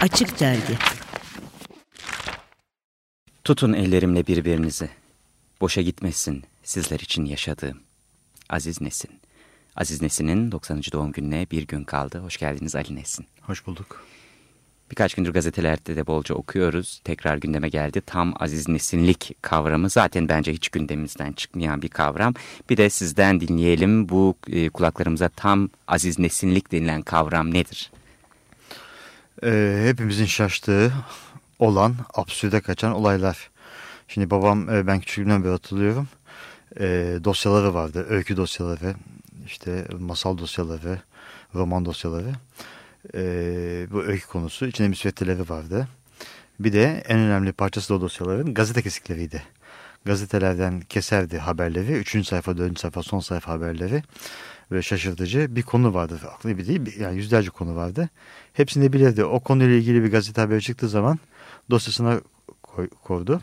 Açık Dergi Tutun ellerimle birbirinizi. Boşa gitmesin sizler için yaşadığım. Aziz Nesin. Aziz Nesin'in 90. doğum gününe bir gün kaldı. Hoş geldiniz Ali Nesin. Hoş bulduk. Birkaç gündür gazetelerde de bolca okuyoruz. Tekrar gündeme geldi. Tam Aziz Nesinlik kavramı zaten bence hiç gündemimizden çıkmayan bir kavram. Bir de sizden dinleyelim bu e, kulaklarımıza tam Aziz Nesinlik denilen kavram nedir? Ee, hepimizin şaştığı olan, absürde kaçan olaylar. Şimdi babam e, ben küçüklüğümden beri hatırlıyorum. E, dosyaları vardı. Öykü dosyaları, işte masal dosyaları, roman dosyaları. E, bu öykü konusu. içinde müsveddeleri vardı. Bir de en önemli parçası da o dosyaların gazete kesikleriydi. Gazetelerden keserdi haberleri. Üçüncü sayfa, dördüncü sayfa, son sayfa haberleri. Böyle şaşırtıcı bir konu vardı. Aklı bir değil, yani yüzlerce konu vardı. Hepsini bilirdi. O konuyla ilgili bir gazete haberi çıktığı zaman dosyasına koy, koydu.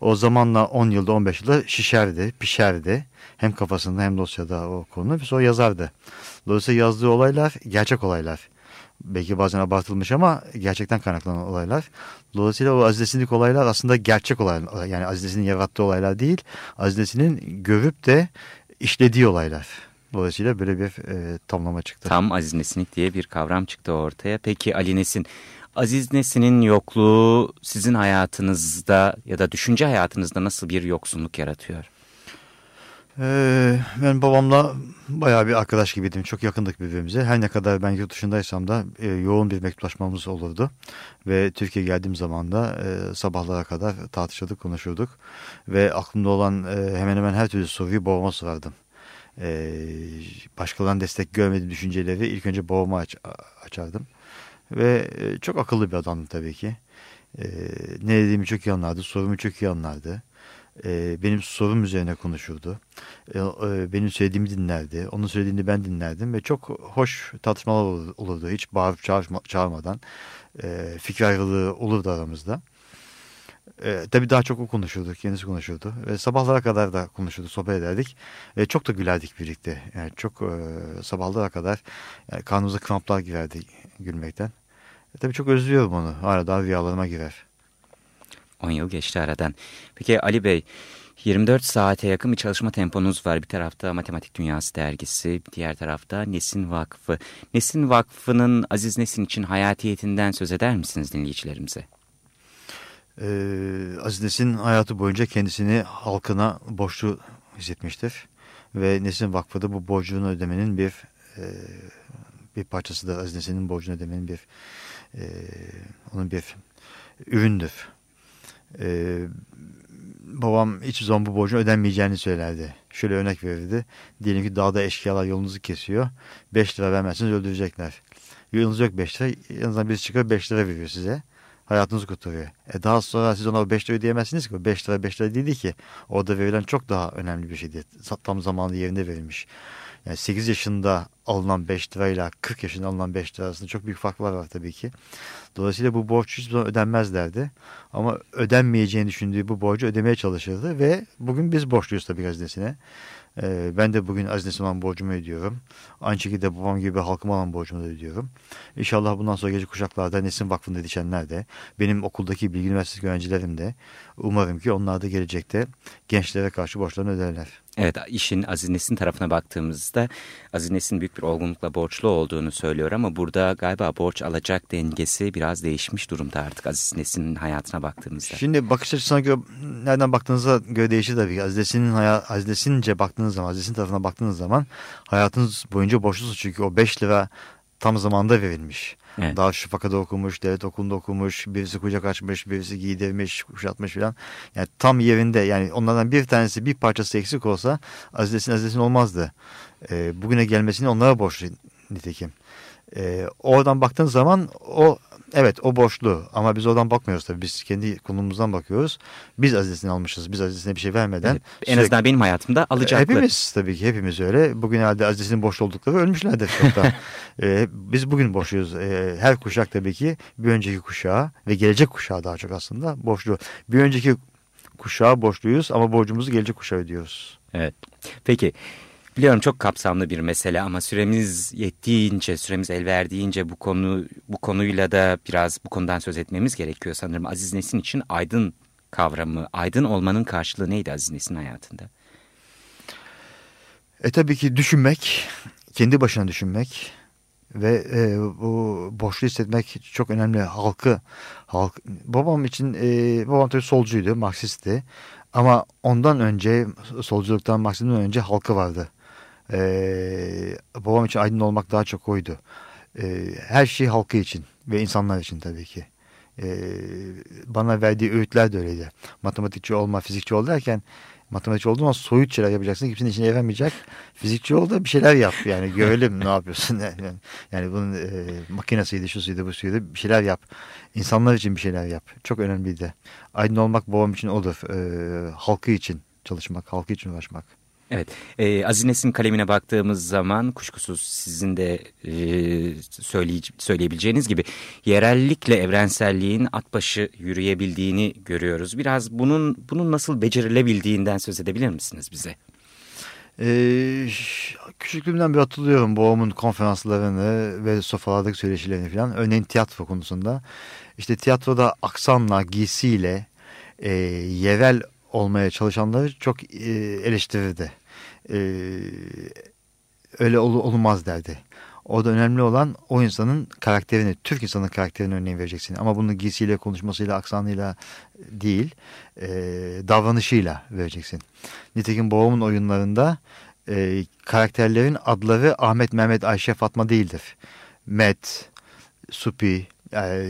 O zamanla 10 yılda 15 yılda şişerdi, pişerdi. Hem kafasında hem dosyada o konu. Sonra yazardı. Dolayısıyla yazdığı olaylar gerçek olaylar. Belki bazen abartılmış ama gerçekten kaynaklanan olaylar. Dolayısıyla o Aziz'in olaylar aslında gerçek olaylar. Yani Aziz'in yarattığı olaylar değil. Aziz'in görüp de işlediği olaylar. Dolayısıyla böyle bir e, tamlama çıktı. Tam Aziz diye bir kavram çıktı ortaya. Peki Ali Nesin, Aziz Nesin'in yokluğu sizin hayatınızda ya da düşünce hayatınızda nasıl bir yoksunluk yaratıyor? Ee, ben babamla bayağı bir arkadaş gibiydim. Çok yakındık birbirimize. Her ne kadar ben yurt dışındaysam da e, yoğun bir mektuplaşmamız olurdu. Ve Türkiye geldiğim zaman da e, sabahlara kadar tartışırdık, konuşurduk. Ve aklımda olan e, hemen hemen her türlü soruyu babama sorardım. E, başkalarından destek görmediğim düşünceleri ilk önce babama aç, açardım. Ve e, çok akıllı bir adamdı tabii ki. E, ne dediğimi çok iyi anlardı, sorumu çok iyi anlardı. E, benim sorum üzerine konuşurdu. E, e, benim söylediğimi dinlerdi. Onun söylediğini ben dinlerdim ve çok hoş tartışmalar olurdu. Hiç bağırıp çağırma, çağırmadan. E, fikir ayrılığı olurdu aramızda. E, tabii daha çok o konuşurdu, kendisi konuşurdu. Ve sabahlara kadar da konuşurdu, sohbet ederdik. E, çok da gülerdik birlikte. Yani çok e, sabahlara kadar yani karnımıza kramplar girerdi gülmekten. E, tabii çok özlüyorum onu. Hala daha rüyalarıma girer. 10 yıl geçti aradan. Peki Ali Bey, 24 saate yakın bir çalışma temponuz var. Bir tarafta Matematik Dünyası dergisi, diğer tarafta Nesin Vakfı. Nesin Vakfı'nın Aziz Nesin için hayatiyetinden söz eder misiniz dinleyicilerimize? Ee, Aziz Nesin hayatı boyunca kendisini halkına borçlu hissetmiştir. Ve Nesin Vakfı da bu borcunu ödemenin bir e, bir parçasıdır. Aziz Nesin'in borcunu ödemenin bir e, onun bir üründür. E, babam hiç zaman bu borcun ödenmeyeceğini söylerdi. Şöyle örnek verirdi. Diyelim ki dağda eşkıyalar yolunuzu kesiyor. 5 lira vermezseniz öldürecekler. Yolunuz yok 5 lira. Yanınızdan birisi çıkıyor 5 lira veriyor size. Hayatınızı kurtarıyor. E daha sonra siz ona 5 lira ödeyemezsiniz ki. 5 lira 5 lira değildi ki. Orada verilen çok daha önemli bir şeydi. Tam zamanlı yerinde verilmiş. Yani 8 yaşında alınan 5 lirayla 40 yaşında alınan 5 lira arasında çok büyük farklar var tabii ki. Dolayısıyla bu borç hiçbir zaman ödenmezlerdi. Ama ödenmeyeceğini düşündüğü bu borcu ödemeye çalışırdı ve bugün biz borçluyuz tabii gazetesine. Ee, ben de bugün Aziz olan borcumu ödüyorum. Aynı şekilde babam gibi halkıma olan borcumu da ödüyorum. İnşallah bundan sonra gelecek kuşaklarda Nesin Vakfı'nda yetişenler de, benim okuldaki bilgi üniversitesi öğrencilerim de umarım ki onlar da gelecekte gençlere karşı borçlarını öderler. Evet işin Aziz Nesin tarafına baktığımızda Aziz Nesin büyük bir olgunlukla borçlu olduğunu söylüyor ama burada galiba borç alacak dengesi biraz değişmiş durumda artık Aziz Nesin'in hayatına baktığımızda. Şimdi bakış açısına göre nereden baktığınıza göre değişir tabii. Aziz Nesin'in Aziz Nesin'ce baktığınız zaman, Aziz Nesin tarafına baktığınız zaman hayatınız boyunca borçlusunuz çünkü o 5 lira tam zamanında verilmiş. Evet. Daha Şafaka'da okumuş, devlet okulunda okumuş, birisi kucak açmış, birisi giydirmiş, kuşatmış falan. Yani tam yerinde yani onlardan bir tanesi bir parçası eksik olsa Aziz'in Aziz'in olmazdı. E, bugüne gelmesini onlara borçlu nitekim. E, oradan baktığın zaman o Evet o borçlu ama biz oradan bakmıyoruz tabii. Biz kendi konumuzdan bakıyoruz. Biz azizini almışız. Biz azizine bir şey vermeden. Evet, en sürekli... azından benim hayatımda alacaklı. Hepimiz tabii ki hepimiz öyle. Bugün herhalde azizinin borçlu oldukları ölmüşlerdir çoktan. ee, biz bugün borçluyuz. Ee, her kuşak tabii ki bir önceki kuşağa ve gelecek kuşağa daha çok aslında borçlu. Bir önceki kuşağa borçluyuz ama borcumuzu gelecek kuşağa ödüyoruz. Evet. Peki Biliyorum çok kapsamlı bir mesele ama süremiz yettiğince, süremiz el verdiğince bu konu bu konuyla da biraz bu konudan söz etmemiz gerekiyor sanırım. Aziz Nesin için aydın kavramı, aydın olmanın karşılığı neydi Aziz Nesin hayatında? E tabii ki düşünmek, kendi başına düşünmek ve e, bu boşluğu hissetmek çok önemli. Halkı, halk, babam için, e, babam tabii solcuydu, Marksistti. Ama ondan önce, solculuktan, Marksizmden önce halkı vardı. E, babam için aydın olmak daha çok oydu. E, her şey halkı için ve insanlar için tabii ki. E, bana verdiği öğütler de öyleydi. Matematikçi olma, fizikçi ol derken matematikçi olduğun zaman soyut şeyler yapacaksın. Kimsenin içine yaramayacak. Fizikçi ol da bir şeyler yap. Yani görelim ne yapıyorsun. Yani, yani bunun e, makinesiydi, şu suydu, bu suydu. Bir şeyler yap. İnsanlar için bir şeyler yap. Çok önemliydi. Aydın olmak babam için odur. E, halkı için çalışmak, halkı için uğraşmak. Evet, e, Aziz kalemine baktığımız zaman kuşkusuz sizin de e, söyleye, söyleyebileceğiniz gibi yerellikle evrenselliğin at başı yürüyebildiğini görüyoruz. Biraz bunun bunun nasıl becerilebildiğinden söz edebilir misiniz bize? Ee, küçüklüğümden bir hatırlıyorum babamın konferanslarını ve sofralardaki söyleşilerini falan. Örneğin tiyatro konusunda. İşte tiyatroda aksanla, giysiyle e, yerel olmaya çalışanları çok e, eleştirirdi e, öyle ol, olmaz derdi. O da önemli olan o insanın karakterini, Türk insanın karakterini örneğin vereceksin. Ama bunu giysiyle, konuşmasıyla, aksanıyla değil, e, davranışıyla vereceksin. Nitekim babamın oyunlarında e, karakterlerin adları Ahmet, Mehmet, Ayşe, Fatma değildir. Met, Supi,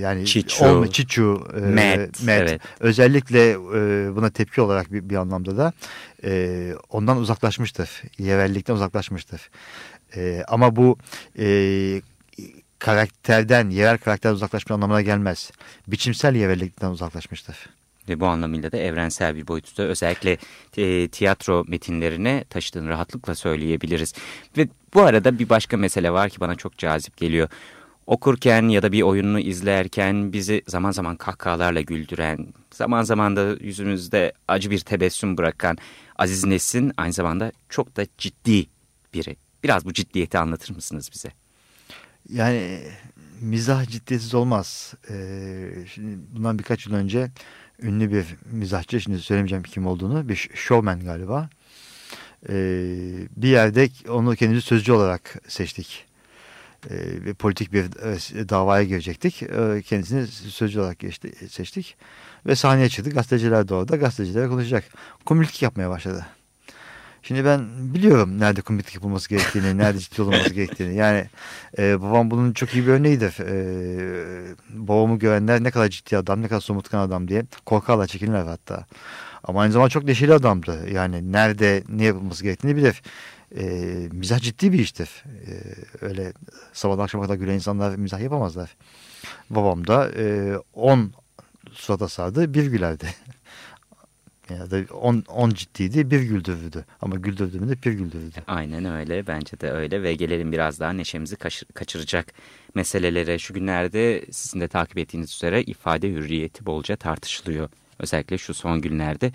yani Çiçu, olma, Çiçu e, Met, Met. Evet. özellikle e, buna tepki olarak bir, bir anlamda da e, ondan uzaklaşmıştır. Yerellikten uzaklaşmıştır. E, ama bu e, karakterden, yerel karakterden uzaklaşma anlamına gelmez. Biçimsel yerellikten uzaklaşmıştır. Ve bu anlamıyla da evrensel bir boyutta özellikle e, tiyatro metinlerine taşıdığını rahatlıkla söyleyebiliriz. Ve bu arada bir başka mesele var ki bana çok cazip geliyor okurken ya da bir oyununu izlerken bizi zaman zaman kahkahalarla güldüren, zaman zaman da yüzümüzde acı bir tebessüm bırakan Aziz Nesin aynı zamanda çok da ciddi biri. Biraz bu ciddiyeti anlatır mısınız bize? Yani mizah ciddiyetsiz olmaz. Ee, şimdi bundan birkaç yıl önce ünlü bir mizahçı, şimdi söylemeyeceğim kim olduğunu, bir showman galiba. Ee, bir yerde onu kendimizi sözcü olarak seçtik e, politik bir e, davaya girecektik. E, kendisini sözcü olarak geçti, seçtik. Ve sahneye çıktık. Gazeteciler de orada. Gazeteciler konuşacak. Komiklik yapmaya başladı. Şimdi ben biliyorum nerede komiklik yapılması gerektiğini, nerede ciddi olması gerektiğini. Yani e, babam bunun çok iyi bir örneğidir. E, babamı görenler ne kadar ciddi adam, ne kadar somutkan adam diye korkarlar, çekinirler hatta. Ama aynı zamanda çok neşeli adamdı. Yani nerede ne yapılması gerektiğini bilir e, mizah ciddi bir iştir. E, öyle sabah akşama kadar gülen insanlar mizah yapamazlar. Babam da 10 e, surata sardı bir gülerdi. ya da 10 ciddiydi bir güldürürdü. Ama güldürdüğümde bir güldürürdü. Aynen öyle bence de öyle ve gelelim biraz daha neşemizi kaçıracak meselelere. Şu günlerde sizin de takip ettiğiniz üzere ifade hürriyeti bolca tartışılıyor. Özellikle şu son günlerde.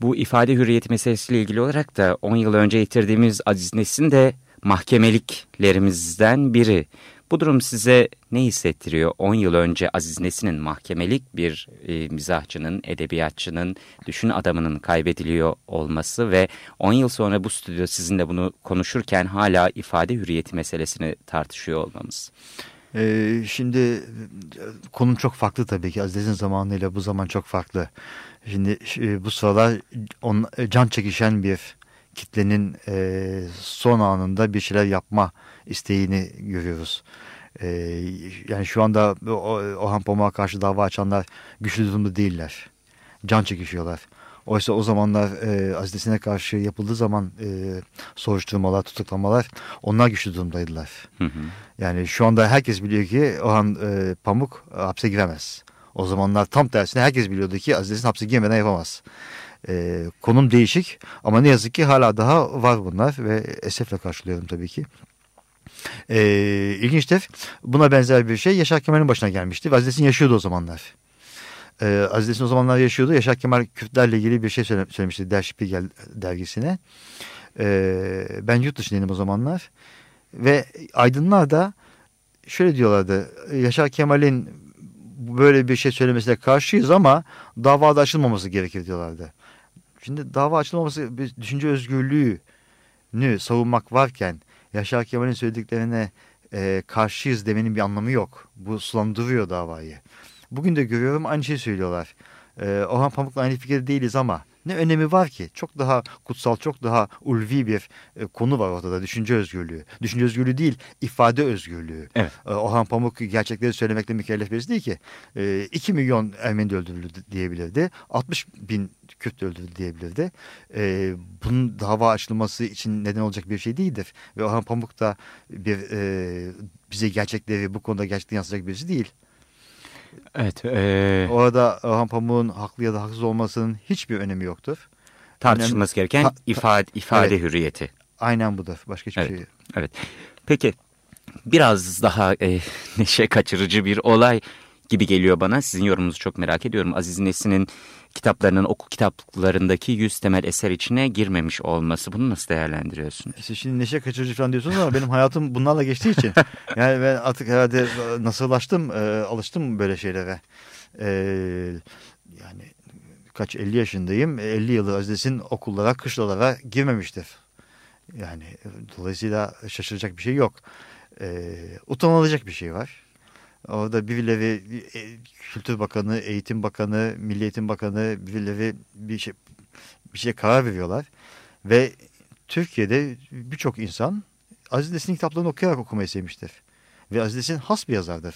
Bu ifade hürriyeti meselesiyle ilgili olarak da 10 yıl önce yitirdiğimiz Aziz Nesin de mahkemeliklerimizden biri. Bu durum size ne hissettiriyor? 10 yıl önce Aziz Nesin'in mahkemelik bir e, mizahçının, edebiyatçının, düşün adamının kaybediliyor olması ve 10 yıl sonra bu stüdyo sizinle bunu konuşurken hala ifade hürriyeti meselesini tartışıyor olmamız. Ee, şimdi konum çok farklı tabii ki. Aziz'in zamanıyla bu zaman çok farklı. Şimdi e, bu sıralar on, e, can çekişen bir kitlenin e, son anında bir şeyler yapma isteğini görüyoruz. E, yani şu anda Orhan Pamuk'a karşı dava açanlar güçlü durumda değiller. Can çekişiyorlar. Oysa o zamanlar e, Aziz karşı yapıldığı zaman e, soruşturmalar, tutuklamalar onlar güçlü durumdaydılar. Hı hı. Yani şu anda herkes biliyor ki Orhan e, Pamuk hapse giremez. O zamanlar tam tersine herkes biliyordu ki Aziz'in hapse girmeden yapamaz. E, konum değişik ama ne yazık ki hala daha var bunlar ve esefle karşılıyorum tabii ki. E, ilginçtir. Buna benzer bir şey Yaşar Kemal'in başına gelmişti. Aziz'in yaşıyordu o zamanlar. E, Aziz'in o zamanlar yaşıyordu. Yaşar Kemal Kürtlerle ilgili bir şey söylemişti Der Spiegel dergisine. E, ben yurt dışındaydım o zamanlar. Ve aydınlar da şöyle diyorlardı. Yaşar Kemal'in böyle bir şey söylemesine karşıyız ama davada açılmaması gerekir diyorlardı. Şimdi dava açılmaması bir düşünce özgürlüğünü savunmak varken Yaşar Kemal'in söylediklerine e, karşıyız demenin bir anlamı yok. Bu sulandırıyor davayı. Bugün de görüyorum aynı şeyi söylüyorlar. E, Orhan Pamuk'la aynı fikirde değiliz ama ne önemi var ki? Çok daha kutsal, çok daha ulvi bir e, konu var ortada. Düşünce özgürlüğü. Düşünce özgürlüğü değil, ifade özgürlüğü. Evet. E, Orhan Pamuk gerçekleri söylemekle mükellef birisi değil ki. E, 2 milyon Ermeni öldürüldü diyebilirdi. 60 bin Kürt öldürüldü diyebilirdi. E, bunun dava açılması için neden olacak bir şey değildir. Ve Orhan Pamuk da bir e, bize gerçekleri bu konuda gerçekten yansıtacak birisi değil. Evet. E... Orada Orhan Pamuk'un haklı ya da haksız olmasının hiçbir önemi yoktur. Tartışılması Önemli... gereken ta, ifade, ifade evet. hürriyeti. Aynen budur. Başka hiçbir evet. şey. Evet. Peki biraz daha e, neşe kaçırıcı bir olay gibi geliyor bana. Sizin yorumunuzu çok merak ediyorum. Aziz Nesin'in kitaplarının okul kitaplarındaki yüz temel eser içine girmemiş olması. Bunu nasıl değerlendiriyorsun? Siz şimdi neşe kaçırıcı falan diyorsunuz ama benim hayatım bunlarla geçtiği için. Yani ben artık herhalde nasıllaştım, e, alıştım böyle şeylere. E, yani kaç 50 yaşındayım. 50 yılı Aziz'in okullara, kışlalara girmemiştir. Yani dolayısıyla şaşıracak bir şey yok. E, utanılacak bir şey var. Orada birileri e, Kültür Bakanı, Eğitim Bakanı, Milli Eğitim Bakanı birileri bir şey bir şey karar veriyorlar. Ve Türkiye'de birçok insan Aziz Nesin'in kitaplarını okuyarak okumayı sevmiştir. Ve Aziz Nesin has bir yazardır.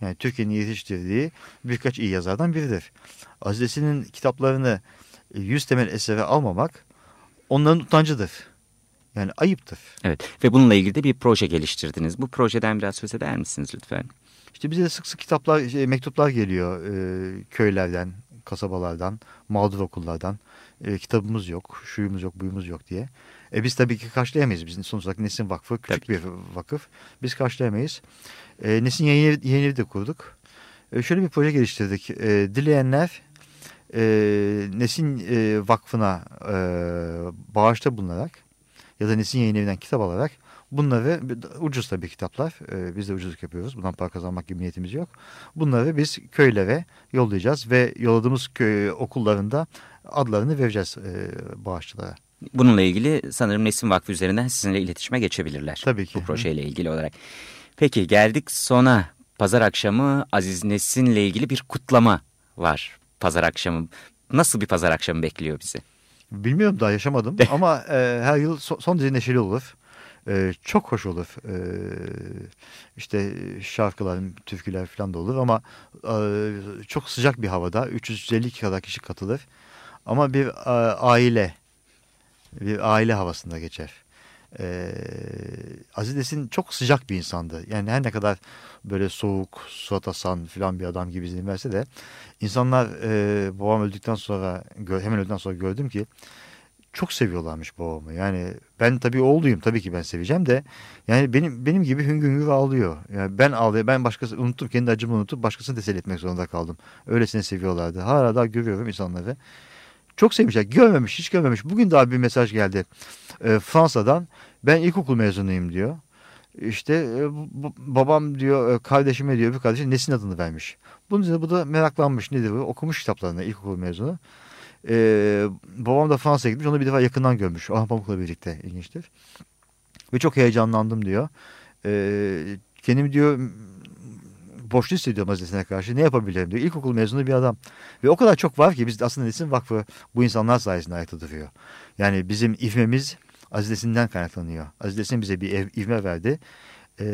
Yani Türkiye'nin yetiştirdiği birkaç iyi yazardan biridir. Aziz Nesin'in kitaplarını yüz temel esere almamak onların utancıdır. Yani ayıptır. Evet ve bununla ilgili de bir proje geliştirdiniz. Bu projeden biraz söz eder misiniz lütfen? İşte bize sık sık kitaplar, şey, mektuplar geliyor e, köylerden, kasabalardan, mağdur okullardan. E, kitabımız yok, şuyumuz yok, buyumuz yok diye. E, biz tabii ki karşılayamayız. Bizim sonuç olarak Nesin Vakfı küçük tabii. bir vakıf. Biz karşılayamayız. E, Nesin yayın evi, yayın evi de kurduk. E, şöyle bir proje geliştirdik. E, dileyenler e, Nesin e, Vakfı'na e, bağışta bulunarak ya da Nesin yayın evinden kitap alarak Bunları ucuz tabii kitaplar. Ee, biz de ucuzluk yapıyoruz. Bundan para kazanmak gibi niyetimiz yok. Bunları biz köylere yollayacağız ve yolladığımız köy okullarında adlarını vereceğiz e, bağışçılara. Bununla ilgili sanırım Nesin Vakfı üzerinden sizinle iletişime geçebilirler. Tabii ki. Bu projeyle ilgili olarak. Peki geldik sona. Pazar akşamı Aziz Nesin'le ilgili bir kutlama var. Pazar akşamı. Nasıl bir pazar akşamı bekliyor bizi? Bilmiyorum daha yaşamadım ama e, her yıl son, son derece neşeli olur e, çok hoş olur. E, işte şarkılar, türküler falan da olur ama e, çok sıcak bir havada 350 kadar kişi katılır. Ama bir e, aile, bir aile havasında geçer. Ee, Aziz çok sıcak bir insandı. Yani her ne kadar böyle soğuk, surat asan filan bir adam gibi izlenmezse de insanlar e, babam öldükten sonra hemen öldükten sonra gördüm ki çok seviyorlarmış babamı. Yani ben tabii oğluyum tabii ki ben seveceğim de yani benim benim gibi hüngür hüngür ağlıyor. Yani ben ağlıyor ben başkası unuttum kendi acımı unutup başkasını teselli etmek zorunda kaldım. Öylesine seviyorlardı. Hala daha görüyorum insanları. Çok sevmişler. Görmemiş hiç görmemiş. Bugün daha bir mesaj geldi. E, Fransa'dan ben ilkokul mezunuyum diyor. İşte e, babam diyor e, kardeşime diyor bir kardeşim Nesin adını vermiş. Bunun üzerine bu da meraklanmış nedir bu? Okumuş kitaplarını ilkokul mezunu. Ee, babam da Fransa'ya gitmiş. Onu bir defa yakından görmüş. Orhan Pamuk'la birlikte. ilginçtir. Ve çok heyecanlandım diyor. Ee, kendimi diyor borçlu hissediyorum Hazretine karşı. Ne yapabilirim diyor. İlkokul mezunu bir adam. Ve o kadar çok var ki biz aslında Nesin Vakfı bu insanlar sayesinde ayakta duruyor. Yani bizim ivmemiz Azizesinden kaynaklanıyor. Azizesin bize bir ev, ivme verdi e,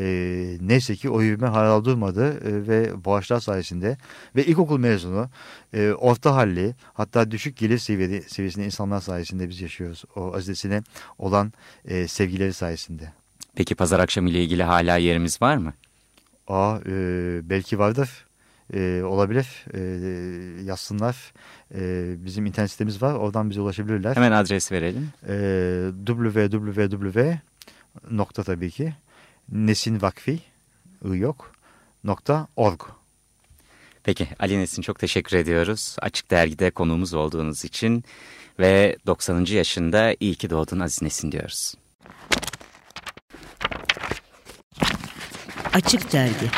neyse ki o yürüme hala durmadı e, ve bağışlar sayesinde ve ilkokul mezunu, e, orta halli hatta düşük gelir seviyede, seviyesinde insanlar sayesinde biz yaşıyoruz. O azizesine olan e, sevgileri sayesinde. Peki pazar akşamı ile ilgili hala yerimiz var mı? Aa, e, belki vardır. E, olabilir. E, yazsınlar. E, bizim internet sitemiz var. Oradan bize ulaşabilirler. Hemen adres verelim. E, www nokta tabii ki Nesin Vakfi yok nokta org. Peki Ali Nesin çok teşekkür ediyoruz. Açık Dergi'de konuğumuz olduğunuz için ve 90. yaşında iyi ki doğdun Aziz Nesin diyoruz. Açık Dergi